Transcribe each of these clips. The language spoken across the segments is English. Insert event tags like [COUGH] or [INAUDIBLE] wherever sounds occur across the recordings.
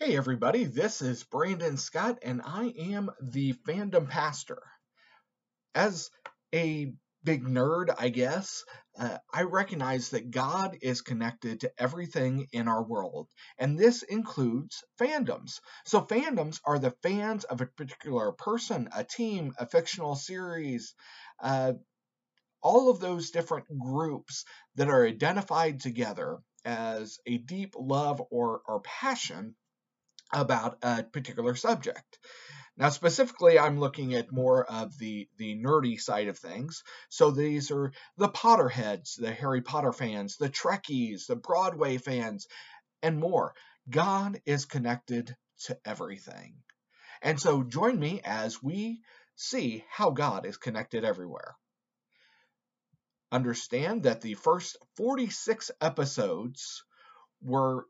Hey, everybody, this is Brandon Scott, and I am the fandom pastor. As a big nerd, I guess, uh, I recognize that God is connected to everything in our world, and this includes fandoms. So, fandoms are the fans of a particular person, a team, a fictional series, uh, all of those different groups that are identified together as a deep love or, or passion about a particular subject. Now, specifically, I'm looking at more of the, the nerdy side of things. So these are the Potterheads, the Harry Potter fans, the Trekkies, the Broadway fans, and more. God is connected to everything. And so join me as we see how God is connected everywhere. Understand that the first 46 episodes were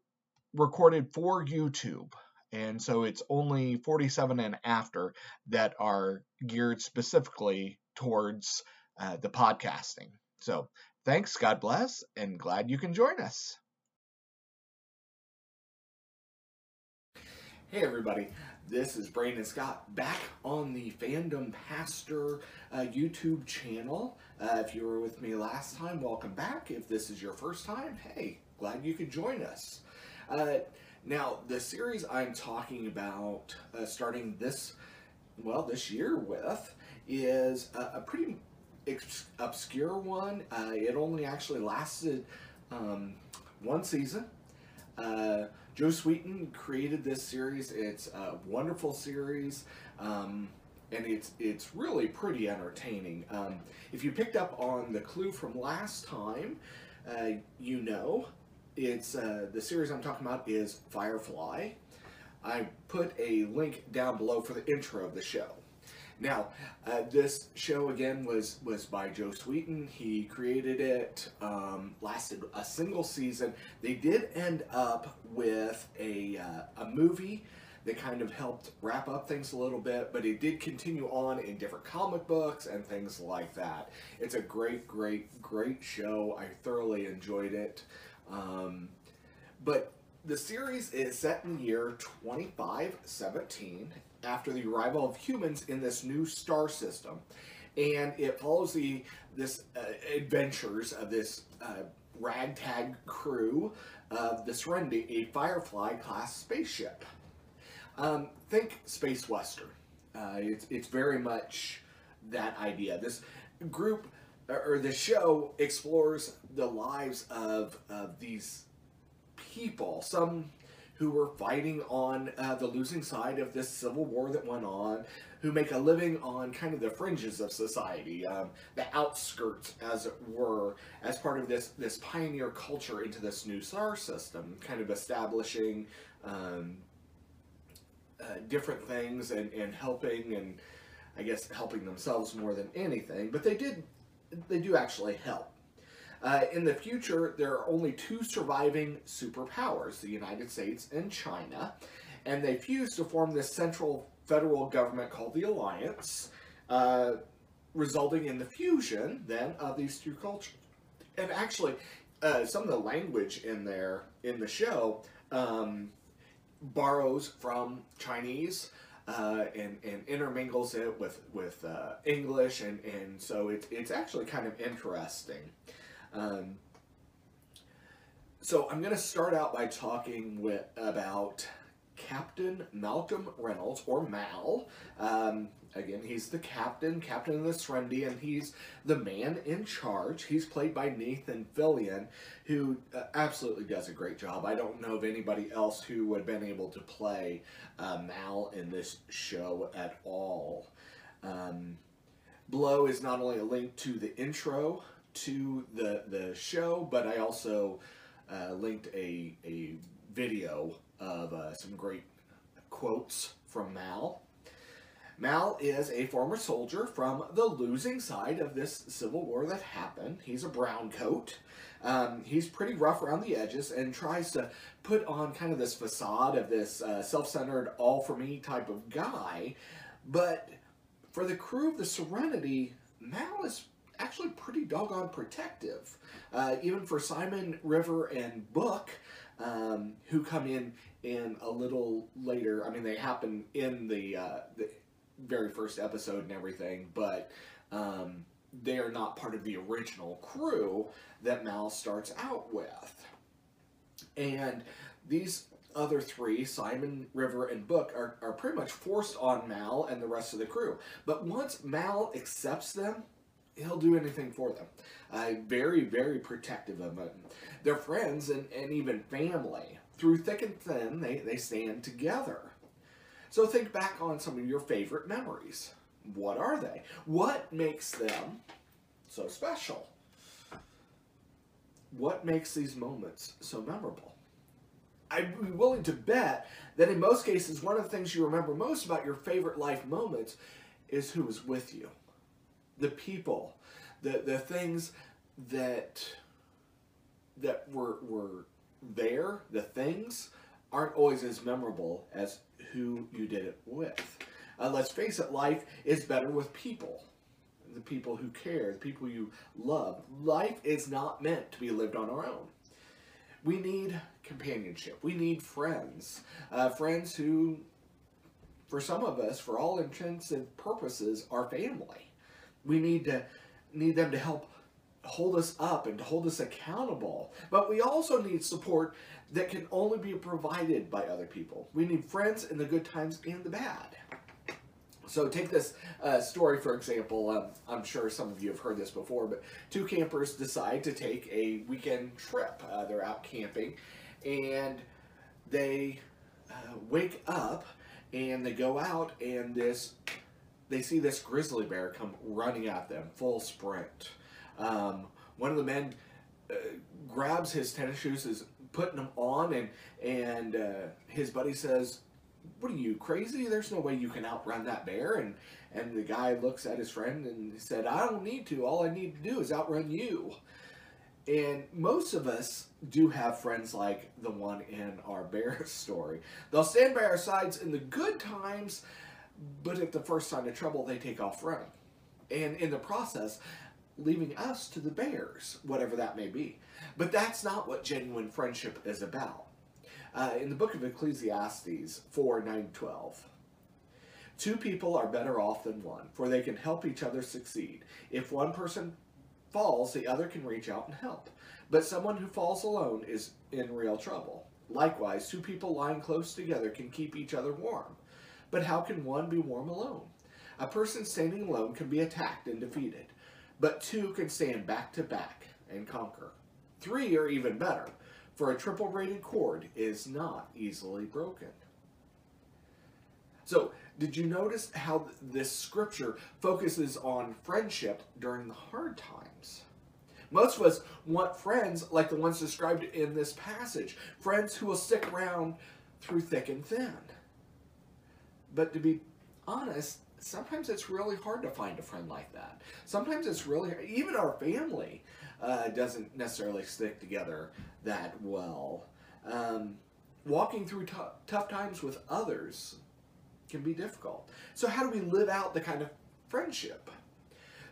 recorded for YouTube. And so it's only 47 and after that are geared specifically towards uh, the podcasting. So thanks, God bless, and glad you can join us. Hey everybody, this is Brandon Scott back on the Fandom Pastor uh, YouTube channel. Uh, if you were with me last time, welcome back. If this is your first time, hey, glad you could join us. Uh, now, the series I'm talking about uh, starting this, well, this year with is a, a pretty obscure one. Uh, it only actually lasted um, one season. Uh, Joss Whedon created this series. It's a wonderful series. Um, and it's it's really pretty entertaining. Um, if you picked up on the clue from last time, uh, you know it's uh, the series I'm talking about is Firefly. I put a link down below for the intro of the show. Now, uh, this show again was was by Joss Whedon. He created it, um, lasted a single season. They did end up with a uh, a movie that kind of helped wrap up things a little bit, but it did continue on in different comic books and things like that. It's a great, great, great show. I thoroughly enjoyed it. Um, but the series is set in the year 2517 after the arrival of humans in this new star system. And it follows the this uh, adventures of this uh, ragtag crew of the Serenity, a Firefly class spaceship. Um, think space western. Uh, it's it's very much that idea. This group or the show explores the lives of, of these people, some who were fighting on uh, the losing side of this civil war that went on, who make a living on kind of the fringes of society, um, the outskirts, as it were, as part of this this pioneer culture into this new star system, kind of establishing um, uh, different things and, and helping and I guess helping themselves more than anything. But they did they do actually help. Uh, in the future, there are only two surviving superpowers, the United States and China, and they fuse to form this central federal government called the Alliance, uh, resulting in the fusion, then, of these two cultures. And actually, uh, some of the language in there, in the show, um, borrows from Chinese, uh, and, and intermingles it with, with uh, English, and, and so it, it's actually kind of interesting. Um, so I'm going to start out by talking with, about Captain Malcolm Reynolds, or Mal. Um, again, he's the captain, captain of the Serenity, and he's the man in charge. He's played by Nathan Fillion, who uh, absolutely does a great job. I don't know of anybody else who would have been able to play uh, Mal in this show at all. Um, below is not only a link to the intro to the, the show, but I also uh, linked a, a video of uh, some great quotes from Mal. Mal is a former soldier from the losing side of this civil war that happened. He's a brown coat. Um, he's pretty rough around the edges and tries to put on kind of this facade of this uh, self-centered, all-for-me type of guy. But for the crew of the Serenity, Mal is actually pretty doggone protective. Uh, even for Simon, River, and Book, um, who come in in a little later. I mean, they happen in the, uh, the very first episode and everything, but um, they are not part of the original crew that Mal starts out with. And these other three, Simon, River, and Book, are, are pretty much forced on Mal and the rest of the crew. But once Mal accepts them, he'll do anything for them. Uh, very, very protective of them. They're friends and, and even family. Through thick and thin, they, they stand together. So think back on some of your favorite memories. What are they? What makes them so special? What makes these moments so memorable? I'd be willing to bet that in most cases, one of the things you remember most about your favorite life moments is who was with you. The people, the, the things that that were, were there, the things, aren't always as memorable as who you did it with. Uh, let's face it, life is better with people. The people who care, the people you love. Life is not meant to be lived on our own. We need companionship. We need friends. Uh, friends who, for some of us, for all intents and purposes, are family. We need to need them to help hold us up and to hold us accountable. But we also need support that can only be provided by other people. We need friends in the good times and the bad. So take this uh, story for example. Um, I'm sure some of you have heard this before, but two campers decide to take a weekend trip. Uh, they're out camping, and they uh, wake up and they go out, and this they see this grizzly bear come running at them, full sprint. Um, one of the men uh, grabs his tennis shoes, is putting them on, and and uh, his buddy says, "What are you crazy? There's no way you can outrun that bear." And and the guy looks at his friend and said, "I don't need to. All I need to do is outrun you." And most of us do have friends like the one in our bear [LAUGHS] story. They'll stand by our sides in the good times, but at the first sign of trouble, they take off running. And in the process, leaving us to the bears, whatever that may be. But that's not what genuine friendship is about. Uh, in the book of Ecclesiastes 4 9 12, two people are better off than one, for they can help each other succeed. If one person falls, the other can reach out and help. But someone who falls alone is in real trouble. Likewise, two people lying close together can keep each other warm. But how can one be warm alone? A person standing alone can be attacked and defeated but two can stand back to back and conquer. Three are even better, for a triple braided cord is not easily broken. So, did you notice how this scripture focuses on friendship during the hard times? Most of us want friends like the ones described in this passage, friends who will stick around through thick and thin. But to be honest, sometimes it's really hard to find a friend like that. Sometimes it's really, even our family uh, doesn't necessarily stick together that well. Um, walking through tough times with others can be difficult. So, how do we live out the kind of friendship?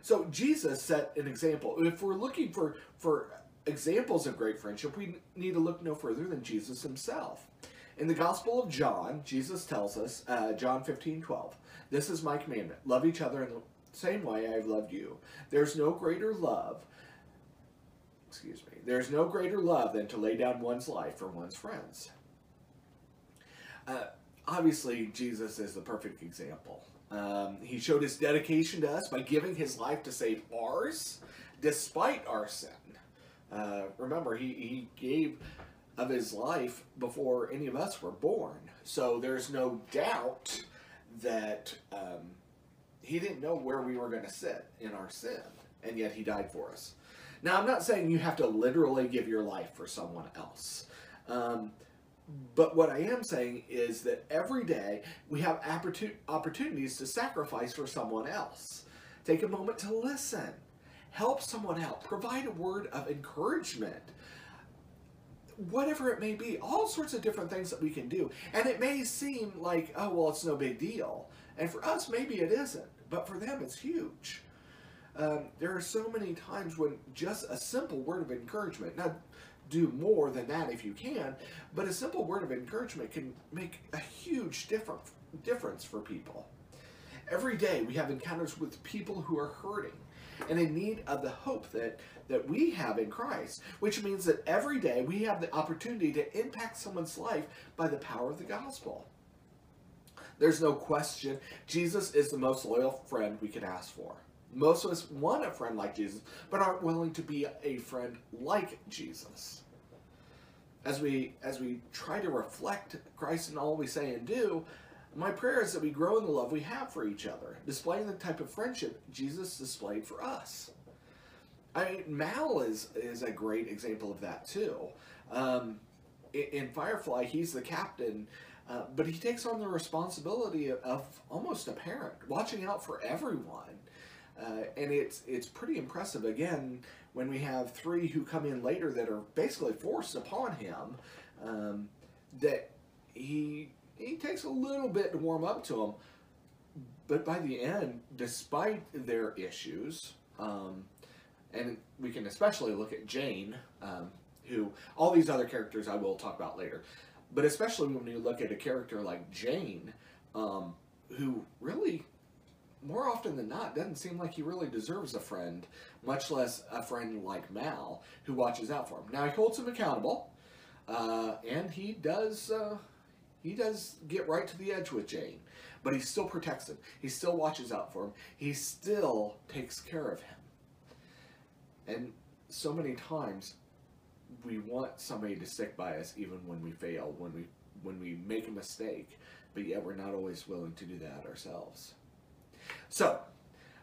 So, Jesus set an example. If we're looking for, for examples of great friendship, we need to look no further than Jesus himself. In the Gospel of John, Jesus tells us, uh, John 15, 12, this is my commandment love each other in the same way I have loved you. There's no greater love, excuse me, there's no greater love than to lay down one's life for one's friends. Uh, obviously, Jesus is the perfect example. Um, he showed his dedication to us by giving his life to save ours, despite our sin. Uh, remember, he, he gave of his life before any of us were born. So there's no doubt that um, he didn't know where we were going to sit in our sin, and yet he died for us. Now, I'm not saying you have to literally give your life for someone else. Um, but what I am saying is that every day we have opportunities to sacrifice for someone else. Take a moment to listen, help someone out, provide a word of encouragement, whatever it may be, all sorts of different things that we can do. And it may seem like, oh, well, it's no big deal. And for us, maybe it isn't. But for them, it's huge. Um, there are so many times when just a simple word of encouragement. Now, do more than that if you can, but a simple word of encouragement can make a huge difference for people. Every day we have encounters with people who are hurting and in need of the hope that, that we have in Christ, which means that every day we have the opportunity to impact someone's life by the power of the gospel. There's no question, Jesus is the most loyal friend we could ask for. Most of us want a friend like Jesus, but aren't willing to be a friend like Jesus. As we as we try to reflect Christ in all we say and do, my prayer is that we grow in the love we have for each other, displaying the type of friendship Jesus displayed for us. I mean, Mal is is a great example of that too. Um, in, Firefly, he's the captain, uh, but he takes on the responsibility of, of almost a parent, watching out for everyone. Uh, and it's it's pretty impressive again when we have three who come in later that are basically forced upon him um, that he he takes a little bit to warm up to them but by the end despite their issues um, and we can especially look at Jayne um, who all these other characters I will talk about later but especially when you look at a character like Jayne um, who really more often than not, doesn't seem like he really deserves a friend, much less a friend like Mal, who watches out for him. Now he holds him accountable, uh, and he does uh, he does get right to the edge with Jayne, but he still protects him. He still watches out for him. He still takes care of him. And so many times, we want somebody to stick by us even when we fail, when we when we make a mistake, but yet we're not always willing to do that ourselves. So,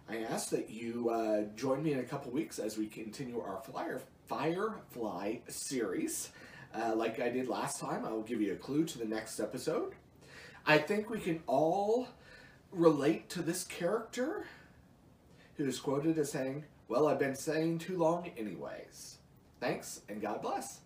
I ask that you uh, join me in a couple weeks as we continue our flyer, Firefly series. Uh, like I did last time, I will give you a clue to the next episode. I think we can all relate to this character who is quoted as saying, Well, I've been saying too long, anyways. Thanks, and God bless.